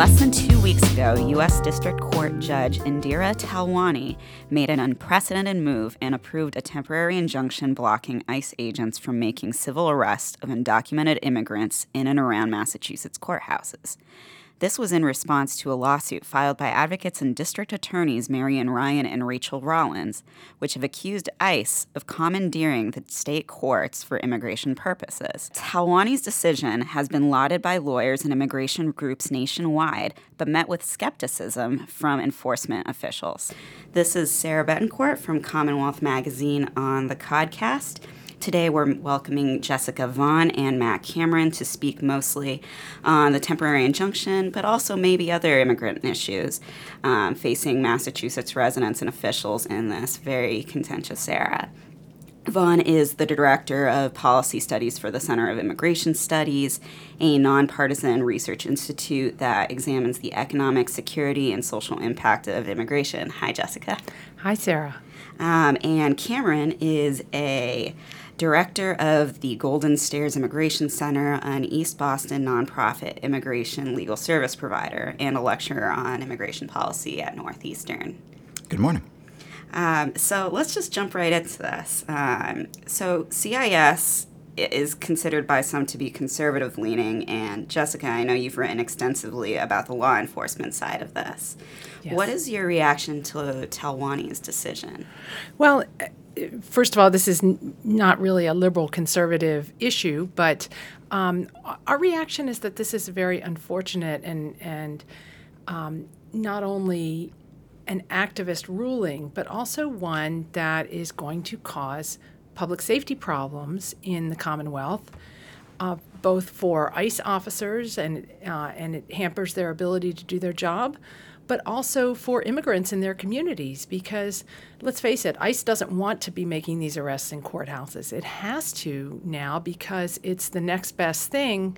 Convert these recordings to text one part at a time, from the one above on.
Less than two weeks ago, U.S. District Court Judge Indira Talwani made an unprecedented move and approved a temporary injunction blocking ICE agents from making civil arrests of undocumented immigrants in and around Massachusetts courthouses. This was in response to a lawsuit filed by advocates and district attorneys Marian Ryan and Rachael Rollins, which have accused ICE of commandeering the state courts for immigration purposes. Talwani's decision has been lauded by lawyers and immigration groups nationwide, but met with skepticism from enforcement officials. This is Sarah Betancourt from Commonwealth Magazine on the Codcast. Today, we're welcoming Jessica Vaughan and Matt Cameron to speak mostly on the temporary injunction, but also maybe other immigrant issues um, facing Massachusetts residents and officials in this very contentious era. Vaughan is the director of policy studies for the Center of Immigration Studies, a nonpartisan research institute that examines the economic, security, and social impact of immigration. Hi, Jessica. Hi, Sarah. Um, and Cameron is a director of the Golden Stairs Immigration Center, an East Boston nonprofit immigration legal service provider, and a lecturer on immigration policy at Northeastern. Good morning. Um, so let's just jump right into this. Um, so CIS is considered by some to be conservative leaning, and Jessica, I know you've written extensively about the law enforcement side of this. Yes. What is your reaction to Talwani's decision? Well, first of all, this is n- not really a liberal conservative issue, but um, our reaction is that this is very unfortunate and and um, not only an activist ruling, but also one that is going to cause public safety problems in the Commonwealth. Uh, both for ICE officers and uh, and it hampers their ability to do their job, but also for immigrants in their communities because let's face it, ICE doesn't want to be making these arrests in courthouses. It has to now because it's the next best thing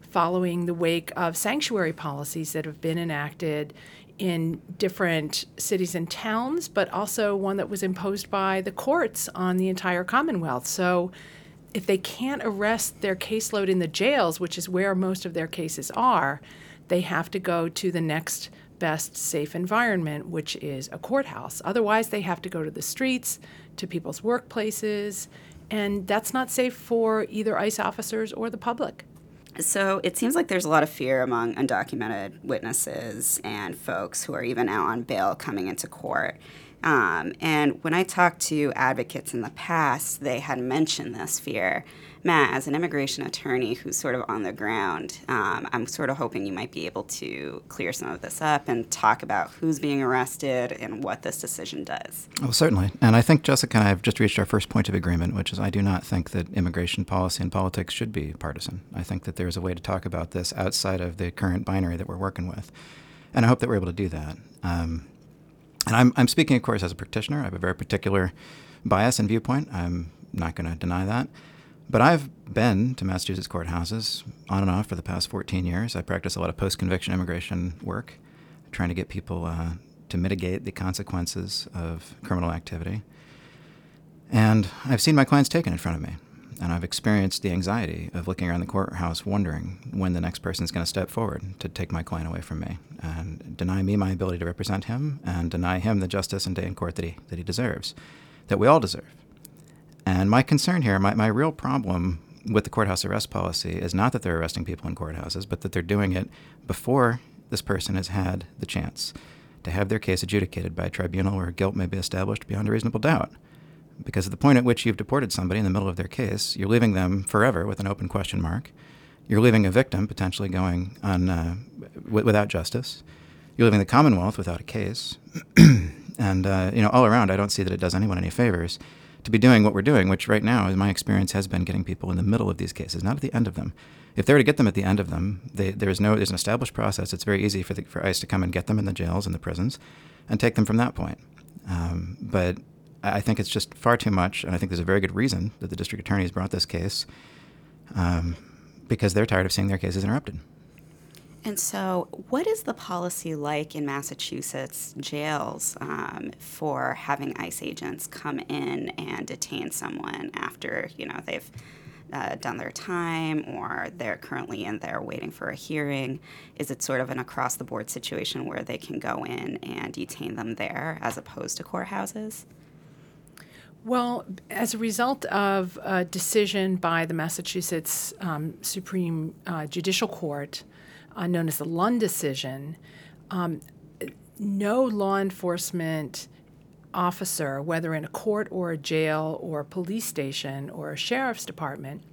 following the wake of sanctuary policies that have been enacted in different cities and towns, but also one that was imposed by the courts on the entire Commonwealth. So if they can't arrest their caseload in the jails, which is where most of their cases are, they have to go to the next best safe environment, which is a courthouse. Otherwise, they have to go to the streets, to people's workplaces, and that's not safe for either ICE officers or the public. So it seems like there's a lot of fear among undocumented witnesses and folks who are even out on bail coming into court. Um, and when I talked to advocates in the past, they had mentioned this fear. Matt, as an immigration attorney who's sort of on the ground, um, I'm sort of hoping you might be able to clear some of this up and talk about who's being arrested and what this decision does. Oh, certainly. And I think Jessica and I have just reached our first point of agreement, which is I do not think that immigration policy and politics should be partisan. I think that there's a way to talk about this outside of the current binary that we're working with. And I hope that we're able to do that. Um, and I'm, I'm speaking, of course, as a practitioner. I have a very particular bias and viewpoint. I'm not going to deny that. But I've been to Massachusetts courthouses on and off for the past 14 years. I practice a lot of post conviction immigration work, trying to get people uh, to mitigate the consequences of criminal activity. And I've seen my clients taken in front of me. And I've experienced the anxiety of looking around the courthouse wondering when the next person is going to step forward to take my client away from me and deny me my ability to represent him and deny him the justice and day in court that he, that he deserves, that we all deserve. And my concern here, my, my real problem with the courthouse arrest policy is not that they're arresting people in courthouses, but that they're doing it before this person has had the chance to have their case adjudicated by a tribunal where guilt may be established beyond a reasonable doubt. Because at the point at which you've deported somebody in the middle of their case, you're leaving them forever with an open question mark. You're leaving a victim potentially going on uh, w- without justice. You're leaving the Commonwealth without a case. and uh, you know, all around, I don't see that it does anyone any favors to be doing what we're doing, which right now, in my experience, has been getting people in the middle of these cases, not at the end of them. If they were to get them at the end of them, they, there's no there's an established process. It's very easy for the, for ICE to come and get them in the jails and the prisons, and take them from that point. Um, but I think it's just far too much, and I think there's a very good reason that the district attorney has brought this case, um, because they're tired of seeing their cases interrupted. And so, what is the policy like in Massachusetts jails um, for having ICE agents come in and detain someone after you know they've uh, done their time or they're currently in there waiting for a hearing? Is it sort of an across the board situation where they can go in and detain them there as opposed to courthouses? Well, as a result of a decision by the Massachusetts um, Supreme uh, Judicial Court, uh, known as the Lunn decision, um, no law enforcement officer, whether in a court or a jail or a police station or a sheriff's department,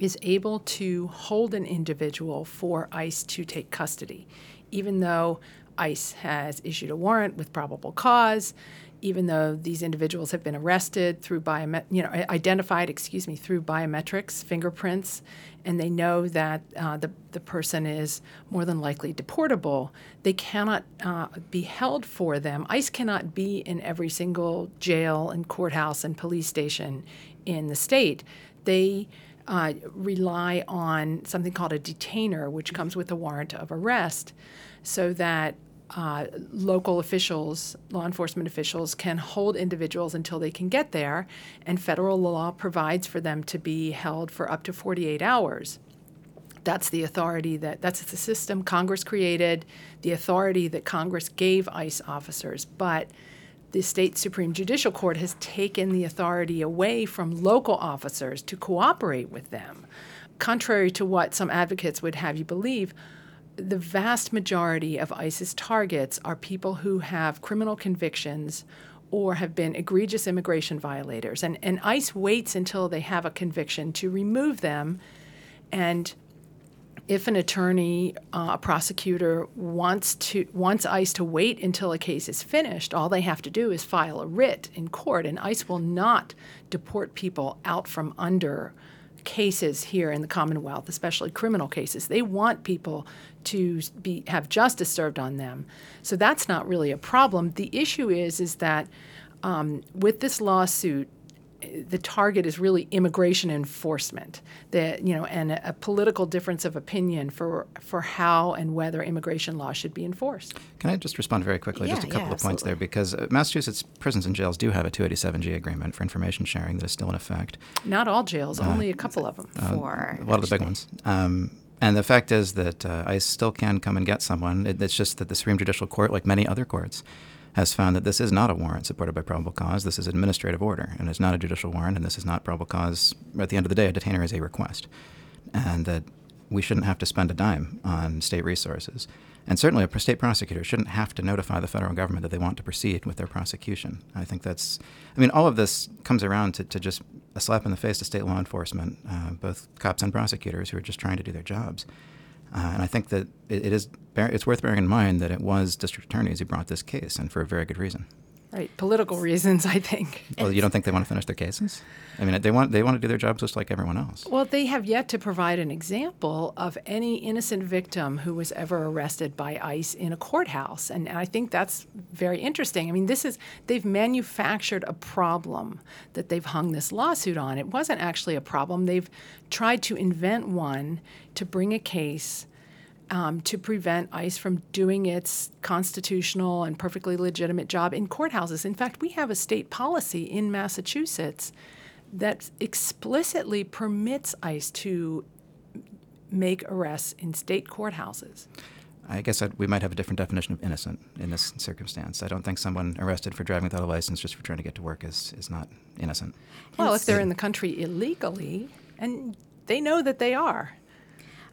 is able to hold an individual for ICE to take custody, even though ICE has issued a warrant with probable cause even though these individuals have been arrested through biomet- you know, identified, excuse me, through biometrics, fingerprints, and they know that uh, the, the person is more than likely deportable, they cannot uh, be held for them. ICE cannot be in every single jail and courthouse and police station in the state. They uh, rely on something called a detainer, which comes with a warrant of arrest, so that uh, local officials, law enforcement officials, can hold individuals until they can get there, and federal law provides for them to be held for up to 48 hours. That's the authority that, that's the system Congress created, the authority that Congress gave ICE officers. But the state Supreme Judicial Court has taken the authority away from local officers to cooperate with them. Contrary to what some advocates would have you believe, the vast majority of ICE's targets are people who have criminal convictions or have been egregious immigration violators. And, and ICE waits until they have a conviction to remove them. And if an attorney, uh, a prosecutor wants to wants ICE to wait until a case is finished, all they have to do is file a writ in court, and ICE will not deport people out from under cases here in the Commonwealth, especially criminal cases. They want people to be have justice served on them. So that's not really a problem. The issue is is that um, with this lawsuit, the target is really immigration enforcement that you know and a, a, political difference of opinion for for how and whether immigration law should be enforced. Can i just respond very quickly? Yeah, just a couple yeah, of points there because uh, massachusetts prisons and jails do have a 287g agreement for information sharing that is still in effect. Not all jails uh, only a couple of them. uh, for a lot of the big ones. Um, and the fact is that uh, ICE still can come and get someone. It, it's just that the Supreme Judicial Court, like many other courts, has found that this is not a warrant supported by probable cause. This is administrative order, and it's not a judicial warrant, and this is not probable cause. At the end of the day, a detainer is a request, and that we shouldn't have to spend a dime on state resources. And certainly, a state prosecutor shouldn't have to notify the federal government that they want to proceed with their prosecution. I think that's, I mean, all of this comes around to, to just a slap in the face to state law enforcement, uh, both cops and prosecutors who are just trying to do their jobs. Uh, and I think that it, it is it's worth bearing in mind that it was district attorneys who brought this case, and for a very good reason. Right, political reasons, I think. Well, you don't think they want to finish their cases? I mean, they want they want to do their job just like everyone else. Well, they have yet to provide an example of any innocent victim who was ever arrested by ICE in a courthouse, and I think that's very interesting. I mean, this is they've manufactured a problem that they've hung this lawsuit on. It wasn't actually a problem. They've tried to invent one to bring a case um, to prevent ICE from doing its constitutional and perfectly legitimate job in courthouses. In fact, we have a state policy in Massachusetts that explicitly permits ICE to make arrests in state courthouses. I guess I'd, we might have a different definition of innocent in this circumstance. I don't think someone arrested for driving without a license just for trying to get to work is, is not innocent. Well, if they're in the country illegally, and they know that they are,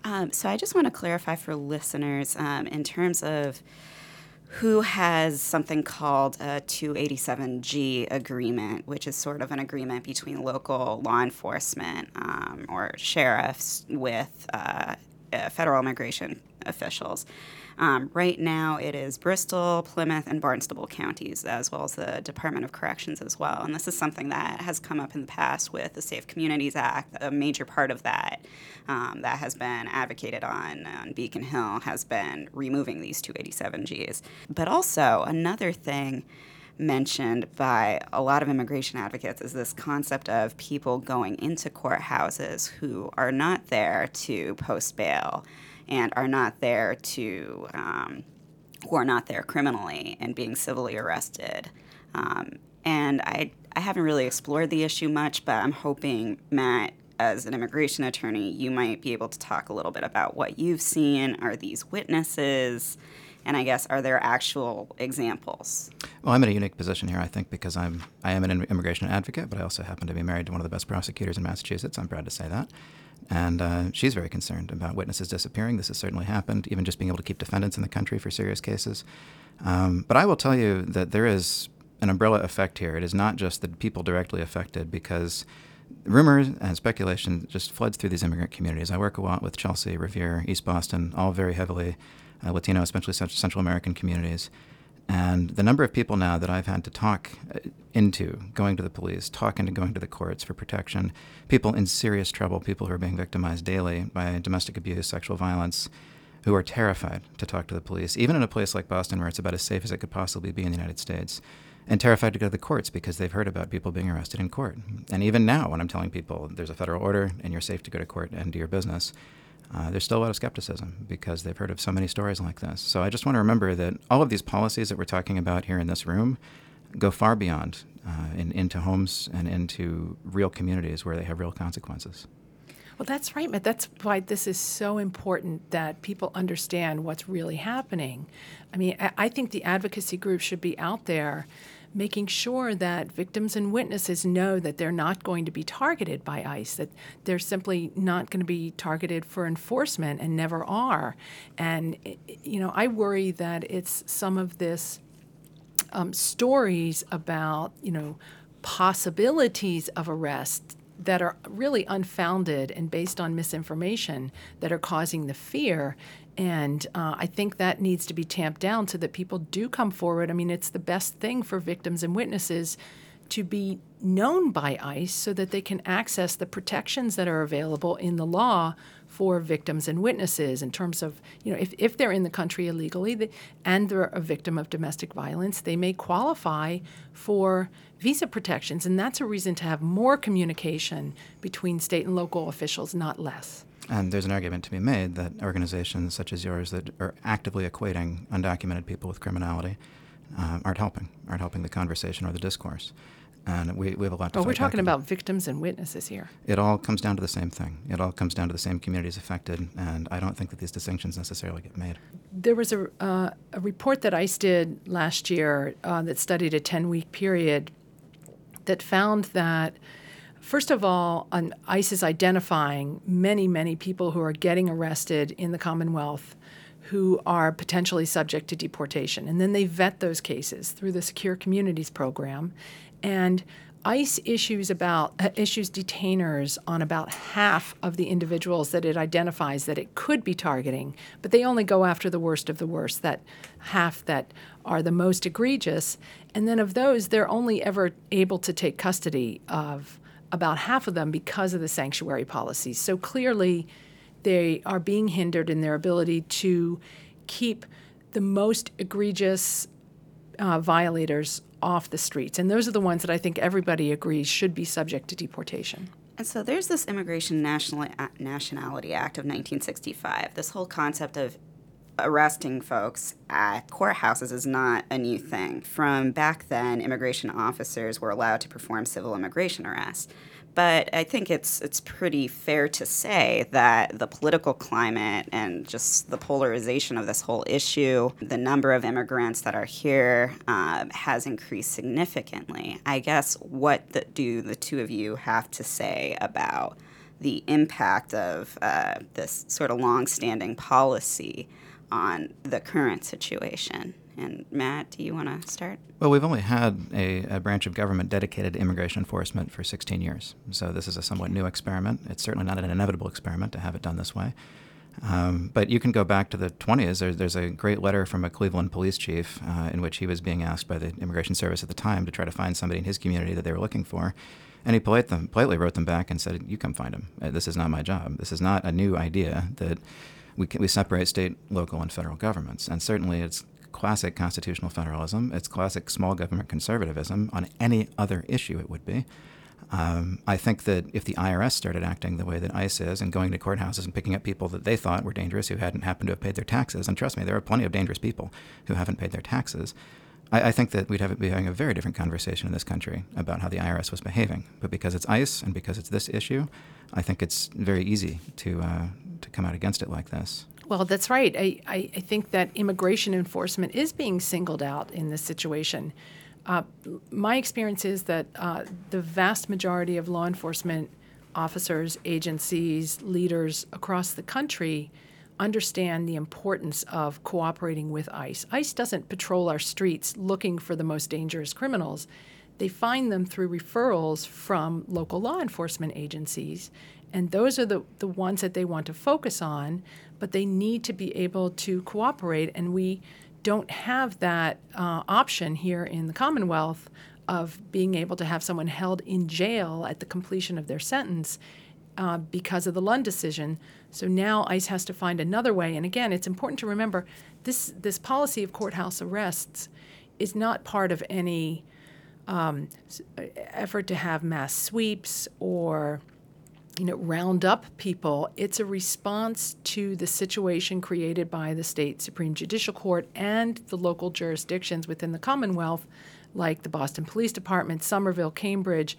um, so I just want to clarify for listeners um, in terms of who has something called a 287G agreement, which is sort of an agreement between local law enforcement um, or sheriffs with uh, uh, federal immigration officials. Um, right now, it is Bristol, Plymouth, and Barnstable counties, as well as the Department of Corrections as well. And this is something that has come up in the past with the Safe Communities Act. A major part of that um, that has been advocated on, on Beacon Hill has been removing these 287Gs. But also, another thing mentioned by a lot of immigration advocates is this concept of people going into courthouses who are not there to post bail and are not there to, um, who are not there criminally and being civilly arrested. Um, and I, I haven't really explored the issue much, but I'm hoping, Matt, as an immigration attorney, you might be able to talk a little bit about what you've seen. Are these witnesses? And I guess are there actual examples? Well, I'm in a unique position here, I think, because I'm I am an immigration advocate, but I also happen to be married to one of the best prosecutors in Massachusetts. I'm proud to say that. And uh, she's very concerned about witnesses disappearing. This has certainly happened, even just being able to keep defendants in the country for serious cases. Um, but I will tell you that there is an umbrella effect here. It is not just the people directly affected because rumors and speculation just floods through these immigrant communities. I work a lot with Chelsea, Revere, East Boston, all very heavily uh, Latino, especially Central American communities. And the number of people now that I've had to talk uh, into going to the police, talk into going to the courts for protection, people in serious trouble, people who are being victimized daily by domestic abuse, sexual violence, who are terrified to talk to the police, even in a place like Boston where it's about as safe as it could possibly be in the United States, and terrified to go to the courts because they've heard about people being arrested in court. And even now, when I'm telling people there's a federal order and you're safe to go to court and do your business, uh, there's still a lot of skepticism because they've heard of so many stories like this. So I just want to remember that all of these policies that we're talking about here in this room go far beyond uh, in, into homes and into real communities where they have real consequences. Well, that's right, Matt. That's why this is so important that people understand what's really happening. I mean, I think the advocacy group should be out there making sure that victims and witnesses know that they're not going to be targeted by ICE, that they're simply not going to be targeted for enforcement and never are. And, you know, I worry that it's some of this um, stories about, you know, possibilities of arrest that are really unfounded and based on misinformation that are causing the fear. And uh, I think that needs to be tamped down so that people do come forward. I mean, it's the best thing for victims and witnesses to be known by ICE so that they can access the protections that are available in the law for victims and witnesses in terms of, you know, if, if they're in the country illegally and they're a victim of domestic violence, they may qualify for visa protections. And that's a reason to have more communication between state and local officials, not less. And there's an argument to be made that organizations such as yours that are actively equating undocumented people with criminality uh, aren't helping, aren't helping the conversation or the discourse. And we, we have a lot to. Oh, we're talking about victims and witnesses here. It all comes down to the same thing. It all comes down to the same communities affected, and I don't think that these distinctions necessarily get made. There was a, uh, a report that ICE did last year uh, that studied a 10 week period that found that First of all, ICE is identifying many, many people who are getting arrested in the Commonwealth who are potentially subject to deportation. And then they vet those cases through the Secure Communities program. And ICE issues about uh, issues detainers on about half of the individuals that it identifies that it could be targeting, but they only go after the worst of the worst, that half that are the most egregious. And then of those, they're only ever able to take custody of about half of them because of the sanctuary policies. So clearly, they are being hindered in their ability to keep the most egregious uh, violators off the streets. And those are the ones that I think everybody agrees should be subject to deportation. And so there's this Immigration National, Nationality Act of 1965. This whole concept of arresting folks at courthouses is not a new thing. From back then, immigration officers were allowed to perform civil immigration arrests. But I think it's it's pretty fair to say that the political climate and just the polarization of this whole issue, the number of immigrants that are here uh, has increased significantly. I guess what the, do the two of you have to say about the impact of uh, this sort of long-standing policy on the current situation. And Matt, do you want to start? Well, we've only had a, a, branch of government dedicated to immigration enforcement for 16 years. So this is a somewhat new experiment. It's certainly not an inevitable experiment to have it done this way. Um, but you can go back to the 20s. There's, there's a great letter from a Cleveland police chief uh, in which he was being asked by the Immigration Service at the time to try to find somebody in his community that they were looking for. And he polite them, politely wrote them back and said, You come find him. Uh, this is not my job. This is not a new idea that we, we separate state, local, and federal governments. And certainly it's classic constitutional federalism, it's classic small government conservatism. On any other issue, it would be. Um, I think that if the IRS started acting the way that ICE is and going to courthouses and picking up people that they thought were dangerous who hadn't happened to have paid their taxes, and trust me, there are plenty of dangerous people who haven't paid their taxes, I, I think that we'd have, be having a very different conversation in this country about how the IRS was behaving. But because it's ICE and because it's this issue, I think it's very easy to, uh, to come out against it like this. Well, that's right. I, I, I, think that immigration enforcement is being singled out in this situation. Uh, my experience is that uh, the vast majority of law enforcement officers, agencies, leaders across the country understand the importance of cooperating with ICE. ICE doesn't patrol our streets looking for the most dangerous criminals. They find them through referrals from local law enforcement agencies, and those are the, the ones that they want to focus on, but they need to be able to cooperate, and we don't have that uh, option here in the Commonwealth of being able to have someone held in jail at the completion of their sentence uh, because of the Lunn decision. So now ICE has to find another way. And again, it's important to remember this this policy of courthouse arrests is not part of any um, effort to have mass sweeps or you know round up people. It's a response to the situation created by the state Supreme Judicial Court and the local jurisdictions within the Commonwealth like the Boston Police Department, Somerville, Cambridge,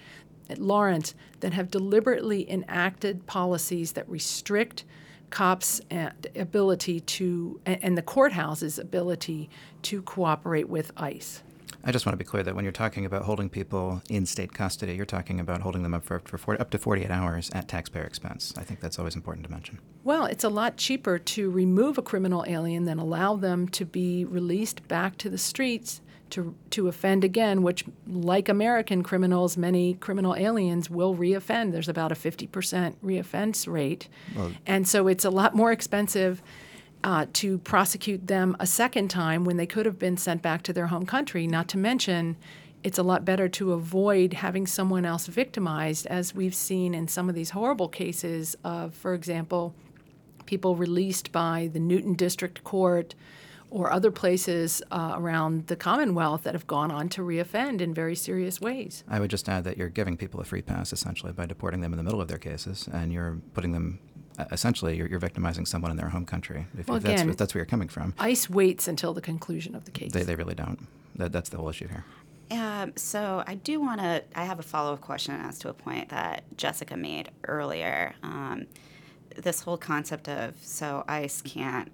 Lawrence, that have deliberately enacted policies that restrict cops' ability to, and the courthouse's ability to cooperate with ICE. I just want to be clear that when you're talking about holding people in state custody, you're talking about holding them up for, for 40, up to 48 hours at taxpayer expense. I think that's always important to mention. Well, it's a lot cheaper to remove a criminal alien than allow them to be released back to the streets to, to offend again, which, like American criminals, many criminal aliens will reoffend. There's about a 50% reoffense rate. And so it's a lot more expensive uh, to prosecute them a second time when they could have been sent back to their home country, not to mention it's a lot better to avoid having someone else victimized, as we've seen in some of these horrible cases of, for example, people released by the Newton District Court or other places uh, around the Commonwealth that have gone on to reoffend in very serious ways. I would just add that you're giving people a free pass essentially by deporting them in the middle of their cases, and you're putting them essentially you're, you're victimizing someone in their home country. If, well, if again, that's, if that's where you're coming from. ICE waits until the conclusion of the case. They, they really don't. That, that's the whole issue here. Um, so I do want to. I have a follow up question as to a point that Jessica made earlier. Um, this whole concept of so ICE can't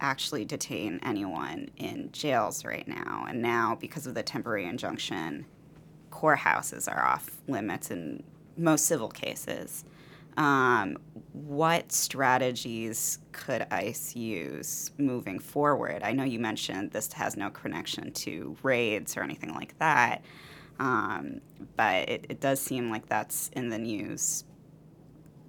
actually detain anyone in jails right now. And now, because of the temporary injunction, courthouses are off limits in most civil cases. Um, what strategies could ICE use moving forward? I know you mentioned this has no connection to raids or anything like that, um, but it, it does seem like that's in the news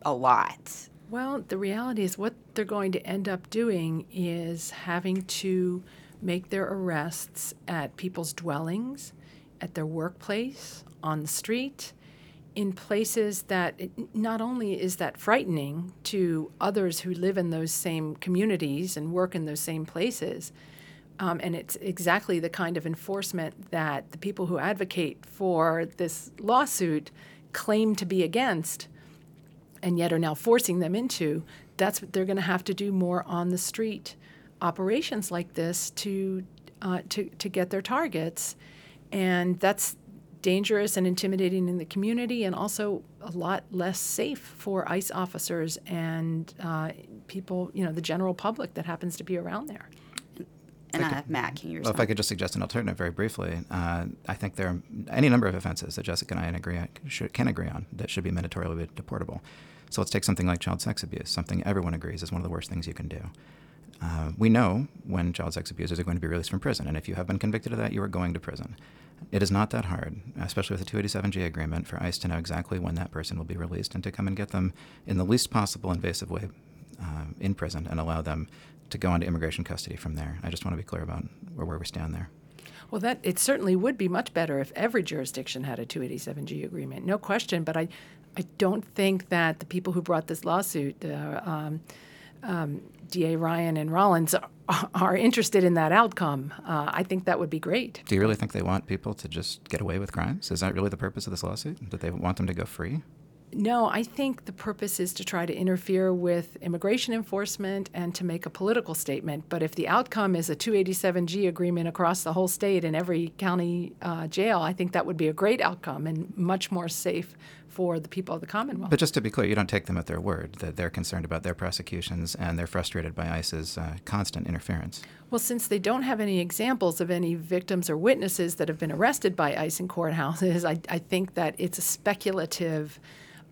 a lot. Well, the reality is what they're going to end up doing is having to make their arrests at people's dwellings, at their workplace, on the street, in places that it, not only is that frightening to others who live in those same communities and work in those same places, um, and it's exactly the kind of enforcement that the people who advocate for this lawsuit claim to be against and yet are now forcing them into, that's what they're going to have to do more on the street operations like this to, uh, to, to get their targets. And that's dangerous and intimidating in the community and also a lot less safe for ICE officers and uh, people, you know, the general public that happens to be around there. And I, Matt, can you Well, if I could just suggest an alternative very briefly, uh, I think there are any number of offenses that Jessica and I agree, should, can agree on that should be mandatorily deportable. So let's take something like child sex abuse, something everyone agrees is one of the worst things you can do. Uh, we know when child sex abusers are going to be released from prison, and if you have been convicted of that, you are going to prison. It is not that hard, especially with the 287G agreement, for ICE to know exactly when that person will be released and to come and get them in the least possible invasive way uh, in prison and allow them to go into immigration custody from there. I just want to be clear about where, where we stand there. Well, that it certainly would be much better if every jurisdiction had a 287G agreement, no question. But I, I don't think that the people who brought this lawsuit, uh, um, um, DA Ryan and Rollins, are, are interested in that outcome. Uh, I think that would be great. Do you really think they want people to just get away with crimes? Is that really the purpose of this lawsuit? That they want them to go free? No, I think the purpose is to try to interfere with immigration enforcement and to make a political statement. But if the outcome is a 287G agreement across the whole state in every county uh, jail, I think that would be a great outcome and much more safe for the people of the Commonwealth. But just to be clear, you don't take them at their word that they're concerned about their prosecutions and they're frustrated by ICE's uh, constant interference. Well, since they don't have any examples of any victims or witnesses that have been arrested by ICE in courthouses, I, I think that it's a speculative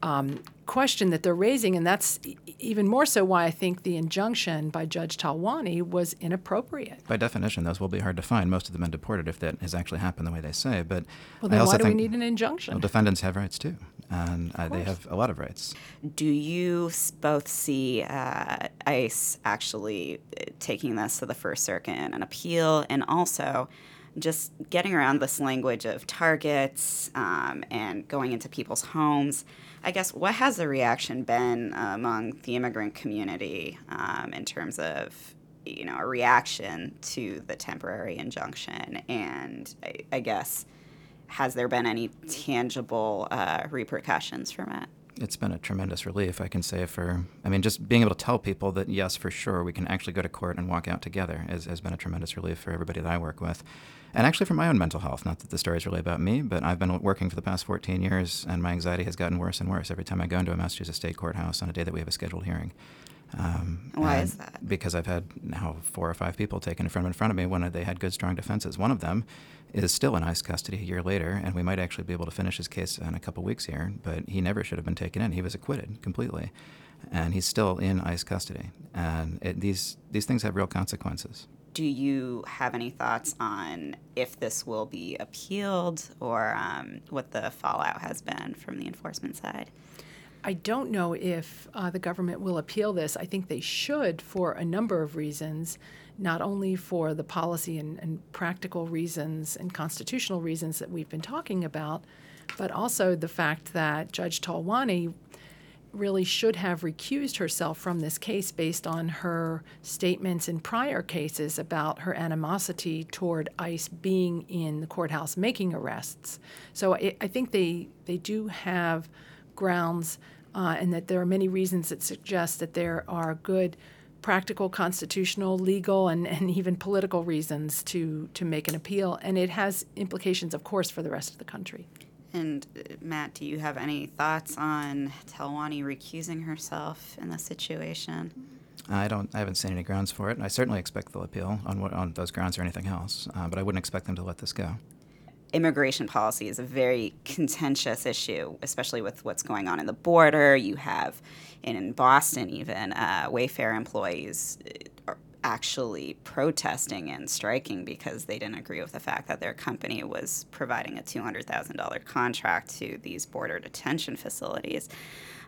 um, question that they're raising, and that's even more so why I think the injunction by Judge Talwani was inappropriate. By definition, those will be hard to find. Most of them been deported if that has actually happened the way they say. But well, then I also why do think, we need an injunction? Well, defendants have rights too, and uh, they have a lot of rights. Do you both see uh, ICE actually uh, taking this to the First Circuit and an appeal, and also? just getting around this language of targets um, and going into people's homes. I guess what has the reaction been uh, among the immigrant community um, in terms of you know a reaction to the temporary injunction, and I, I guess has there been any tangible uh, repercussions from it? it's been a tremendous relief, I can say, for, I mean, just being able to tell people that, yes, for sure, we can actually go to court and walk out together has, has been a tremendous relief for everybody that I work with. And actually for my own mental health, not that the story is really about me, but I've been working for the past 14 years, and my anxiety has gotten worse and worse every time I go into a Massachusetts state courthouse on a day that we have a scheduled hearing. Um, Why is that? Because I've had now four or five people taken in front in front of me when they had good, strong defenses. One of them is still in ICE custody a year later, and we might actually be able to finish his case in a couple weeks here. But he never should have been taken in. He was acquitted completely, and he's still in ICE custody. And it, these these things have real consequences. Do you have any thoughts on if this will be appealed or um, what the fallout has been from the enforcement side? I don't know if uh, the government will appeal this. I think they should for a number of reasons, not only for the policy and, and, practical reasons and constitutional reasons that we've been talking about, but also the fact that Judge Talwani really should have recused herself from this case based on her statements in prior cases about her animosity toward ICE being in the courthouse making arrests. So I, I think they, they do have grounds, uh, and that there are many reasons that suggest that there are good practical, constitutional, legal, and, and even political reasons to, to make an appeal. And it has implications, of course, for the rest of the country. And uh, Matt, do you have any thoughts on Talwani recusing herself in this situation? I don't. I haven't seen any grounds for it. I certainly expect they'll appeal on what on those grounds or anything else. Uh, but I wouldn't expect them to let this go immigration policy is a very contentious issue, especially with what's going on in the border. You have, in Boston, even uh, Wayfair employees are actually protesting and striking because they didn't agree with the fact that their company was providing a $200,000 contract to these border detention facilities.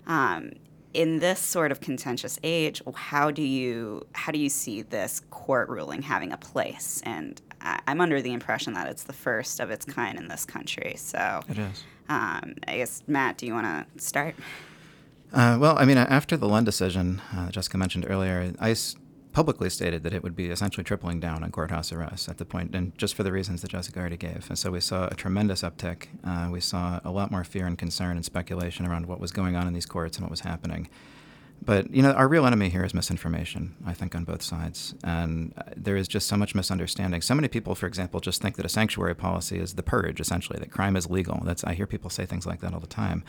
Um, in this sort of contentious age, how do you how do you see this court ruling having a place? And I'm under the impression that it's the first of its kind in this country. So it is. Um, I guess Matt, do you want to start? Uh, well, I mean, after the Lunn decision, uh, Jessica mentioned earlier, ICE publicly stated that it would be essentially tripling down on courthouse arrests at the point, and just for the reasons that Jessica already gave. And so we saw a tremendous uptick. Uh, we saw a lot more fear and concern and speculation around what was going on in these courts and what was happening. But you know, our real enemy here is misinformation. I think on both sides, and uh, there is just so much misunderstanding. So many people, for example, just think that a sanctuary policy is the purge, essentially, that crime is legal. That's I hear people say things like that all the time,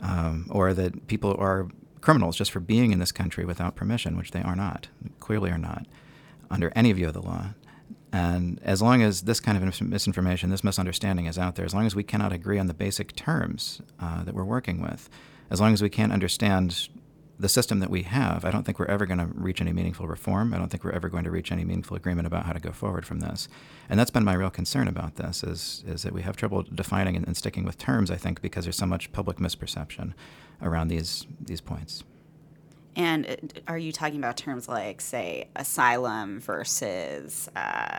um, or that people are criminals just for being in this country without permission, which they are not, clearly are not, under any view of the law. And as long as this kind of misinformation, this misunderstanding is out there, as long as we cannot agree on the basic terms uh, that we're working with, as long as we can't understand the system that we have, I don't think we're ever going to reach any meaningful reform. I don't think we're ever going to reach any meaningful agreement about how to go forward from this. And that's been my real concern about this is, is that we have trouble defining and, and sticking with terms, I think, because there's so much public misperception around these, these points. And uh, are you talking about terms like, say, asylum versus uh,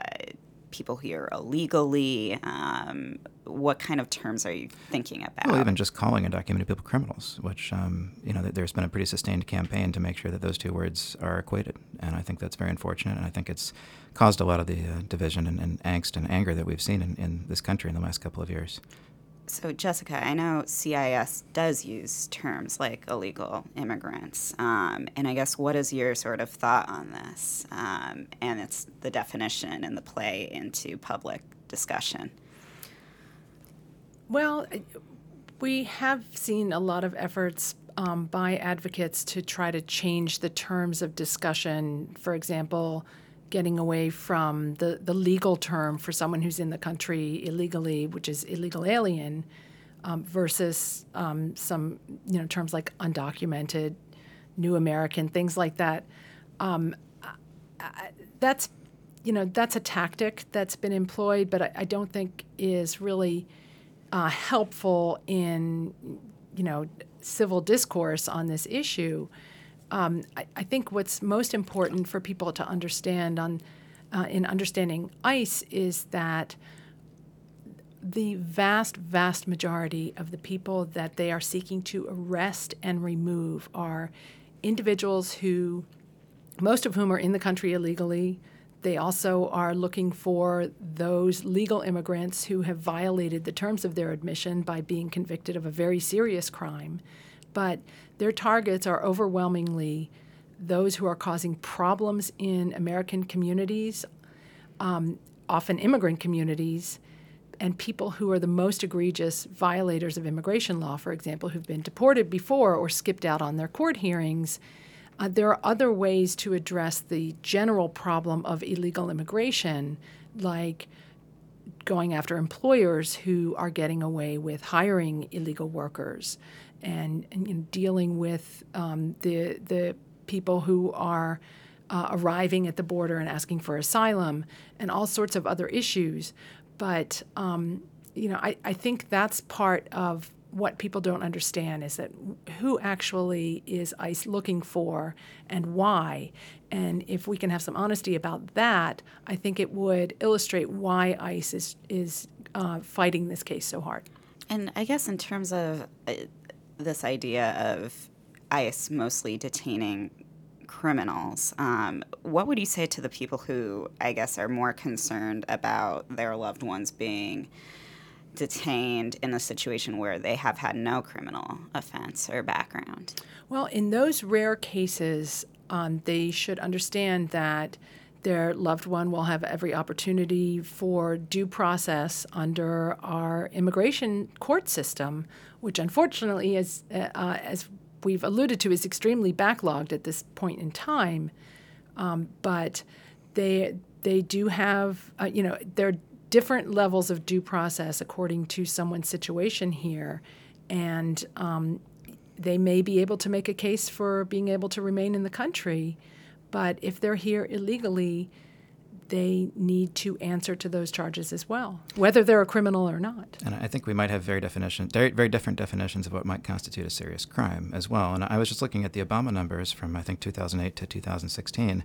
people here illegally? Um, what kind of terms are you thinking about? Well, even just calling undocumented people criminals, which um, you know, there's been a pretty sustained campaign to make sure that those two words are equated, and I think that's very unfortunate. And I think it's caused a lot of the uh, division and, and, angst and anger that we've seen in, in this country in the last couple of years. So, Jessica, I know CIS does use terms like illegal immigrants. Um, and I guess what is your sort of thought on this um, and it's the definition and the play into public discussion? Well, we have seen a lot of efforts um, by advocates to try to change the terms of discussion. For example, getting away from the, the legal term for someone who's in the country illegally, which is illegal alien, um, versus um, some you know terms like undocumented, new American, things like that. Um, I, that's you know that's a tactic that's been employed, but I, I don't think is really uh, helpful in you know civil discourse on this issue. Um, I, I, think what's most important for people to understand on uh, in understanding ICE is that the vast, vast majority of the people that they are seeking to arrest and remove are individuals who, most of whom are in the country illegally, they also are looking for those legal immigrants who have violated the terms of their admission by being convicted of a very serious crime. But their targets are overwhelmingly those who are causing problems in American communities, um, often immigrant communities, and people who are the most egregious violators of immigration law, for example, who've been deported before or skipped out on their court hearings. Uh, there are other ways to address the general problem of illegal immigration, like going after employers who are getting away with hiring illegal workers and, and dealing with um, the, the people who are uh, arriving at the border and asking for asylum and all sorts of other issues. But um, you know, I, I think that's part of what people don't understand is that who actually is ICE looking for and why. And if we can have some honesty about that, I think it would illustrate why ICE is, is uh, fighting this case so hard. And I guess in terms of uh, this idea of ICE mostly detaining criminals, um, what would you say to the people who, I guess, are more concerned about their loved ones being? detained in a situation where they have had no criminal offense or background? Well, in those rare cases, um, they should understand that their loved one will have every opportunity for due process under our immigration court system, which unfortunately, as, uh, as we've alluded to, is extremely backlogged at this point in time. Um, but they they do have, uh, you know, there are different levels of due process according to someone's situation here. And um, they may be able to make a case for being able to remain in the country, but if they're here illegally, they need to answer to those charges as well, whether they're a criminal or not. And I think we might have very definition, very, very different definitions of what might constitute a serious crime as well. And I was just looking at the Obama numbers from I think 2008 to 2016,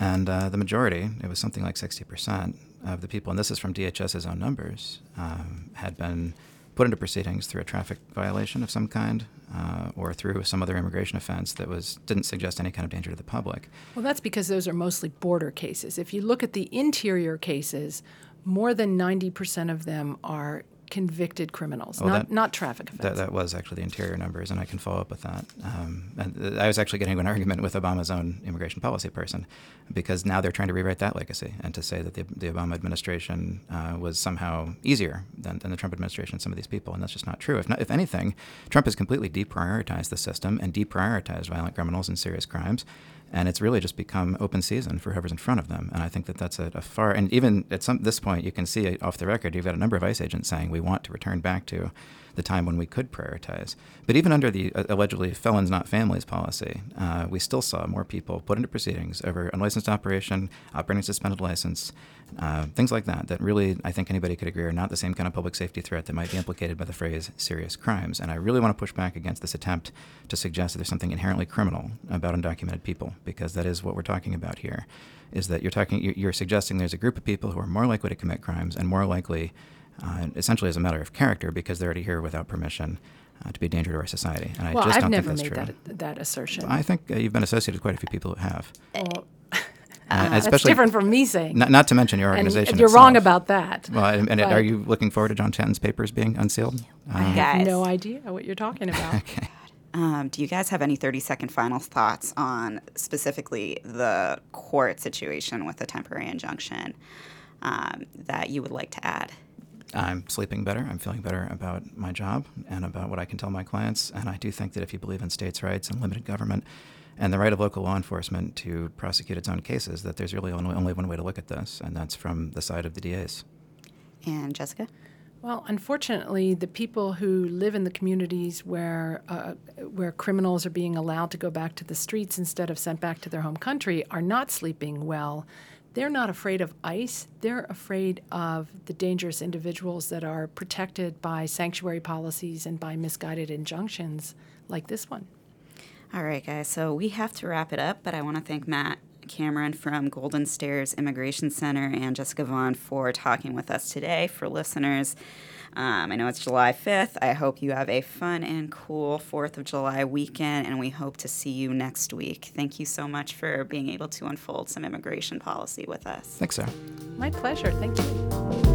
and uh, the majority, it was something like 60 percent, of the people, and this is from DHS's own numbers, um, had been put into proceedings through a traffic violation of some kind uh, or through some other immigration offense that was didn't suggest any kind of danger to the public. Well, that's because those are mostly border cases. If you look at the interior cases, more than 90% of them are convicted criminals, oh, not, that, not traffic offenses. That, that was actually the interior numbers, and I can follow up with that. Um, and I was actually getting into an argument with Obama's own immigration policy person because now they're trying to rewrite that legacy and to say that the, the Obama administration uh, was somehow easier than, than the Trump administration, some of these people, and that's just not true. If, not, if anything, Trump has completely deprioritized the system and deprioritized violent criminals and serious crimes and it's really just become open season for whoever's in front of them. And I think that that's a, a, far and even at some this point, you can see off the record, you've got a number of ICE agents saying we want to return back to the time when we could prioritize. But even under the uh, allegedly felons not families policy, uh, we still saw more people put into proceedings over unlicensed operation, operating suspended license, uh, things like that, that really I think anybody could agree are not the same kind of public safety threat that might be implicated by the phrase serious crimes. And I really want to push back against this attempt to suggest that there's something inherently criminal about undocumented people, because that is what we're talking about here. Is that you're talking, you're suggesting there's a group of people who are more likely to commit crimes and more likely uh, essentially as a matter of character because they're already here without permission. Uh, to be a danger to our society, and I well, just I've don't never think that's made true. That, that assertion. I think uh, you've been associated with quite a few people who have. Well, Uh, That's different from me saying. not, not to mention your and organization. you're wrong about that. Well, and, and are you looking forward to John Tanton's papers being unsealed? I Um, have no idea what you're talking about. Um, do you guys have any 30 second final thoughts on specifically the court situation with the temporary injunction um, that you would like to add? I'm sleeping better. I'm feeling better about my job and about what I can tell my clients. And I do think that if you believe in states' rights and limited government and the right of local law enforcement to prosecute its own cases, that there's really only, only one way to look at this, and that's from the side of the DAs. And Jessica? Well, unfortunately, the people who live in the communities where uh, where criminals are being allowed to go back to the streets instead of sent back to their home country are not sleeping well. They're not afraid of ICE. They're afraid of the dangerous individuals that are protected by sanctuary policies and by misguided injunctions like this one. All right, guys. So we have to wrap it up, but I want to thank Matt Cameron from Golden Stairs Immigration Center and Jessica Vaughan for talking with us today. For listeners, um, I know it's July 5th. I hope you have a fun and cool 4th of July weekend, and we hope to see you next week. Thank you so much for being able to unfold some immigration policy with us. Thanks, Sarah. My pleasure. Thank you.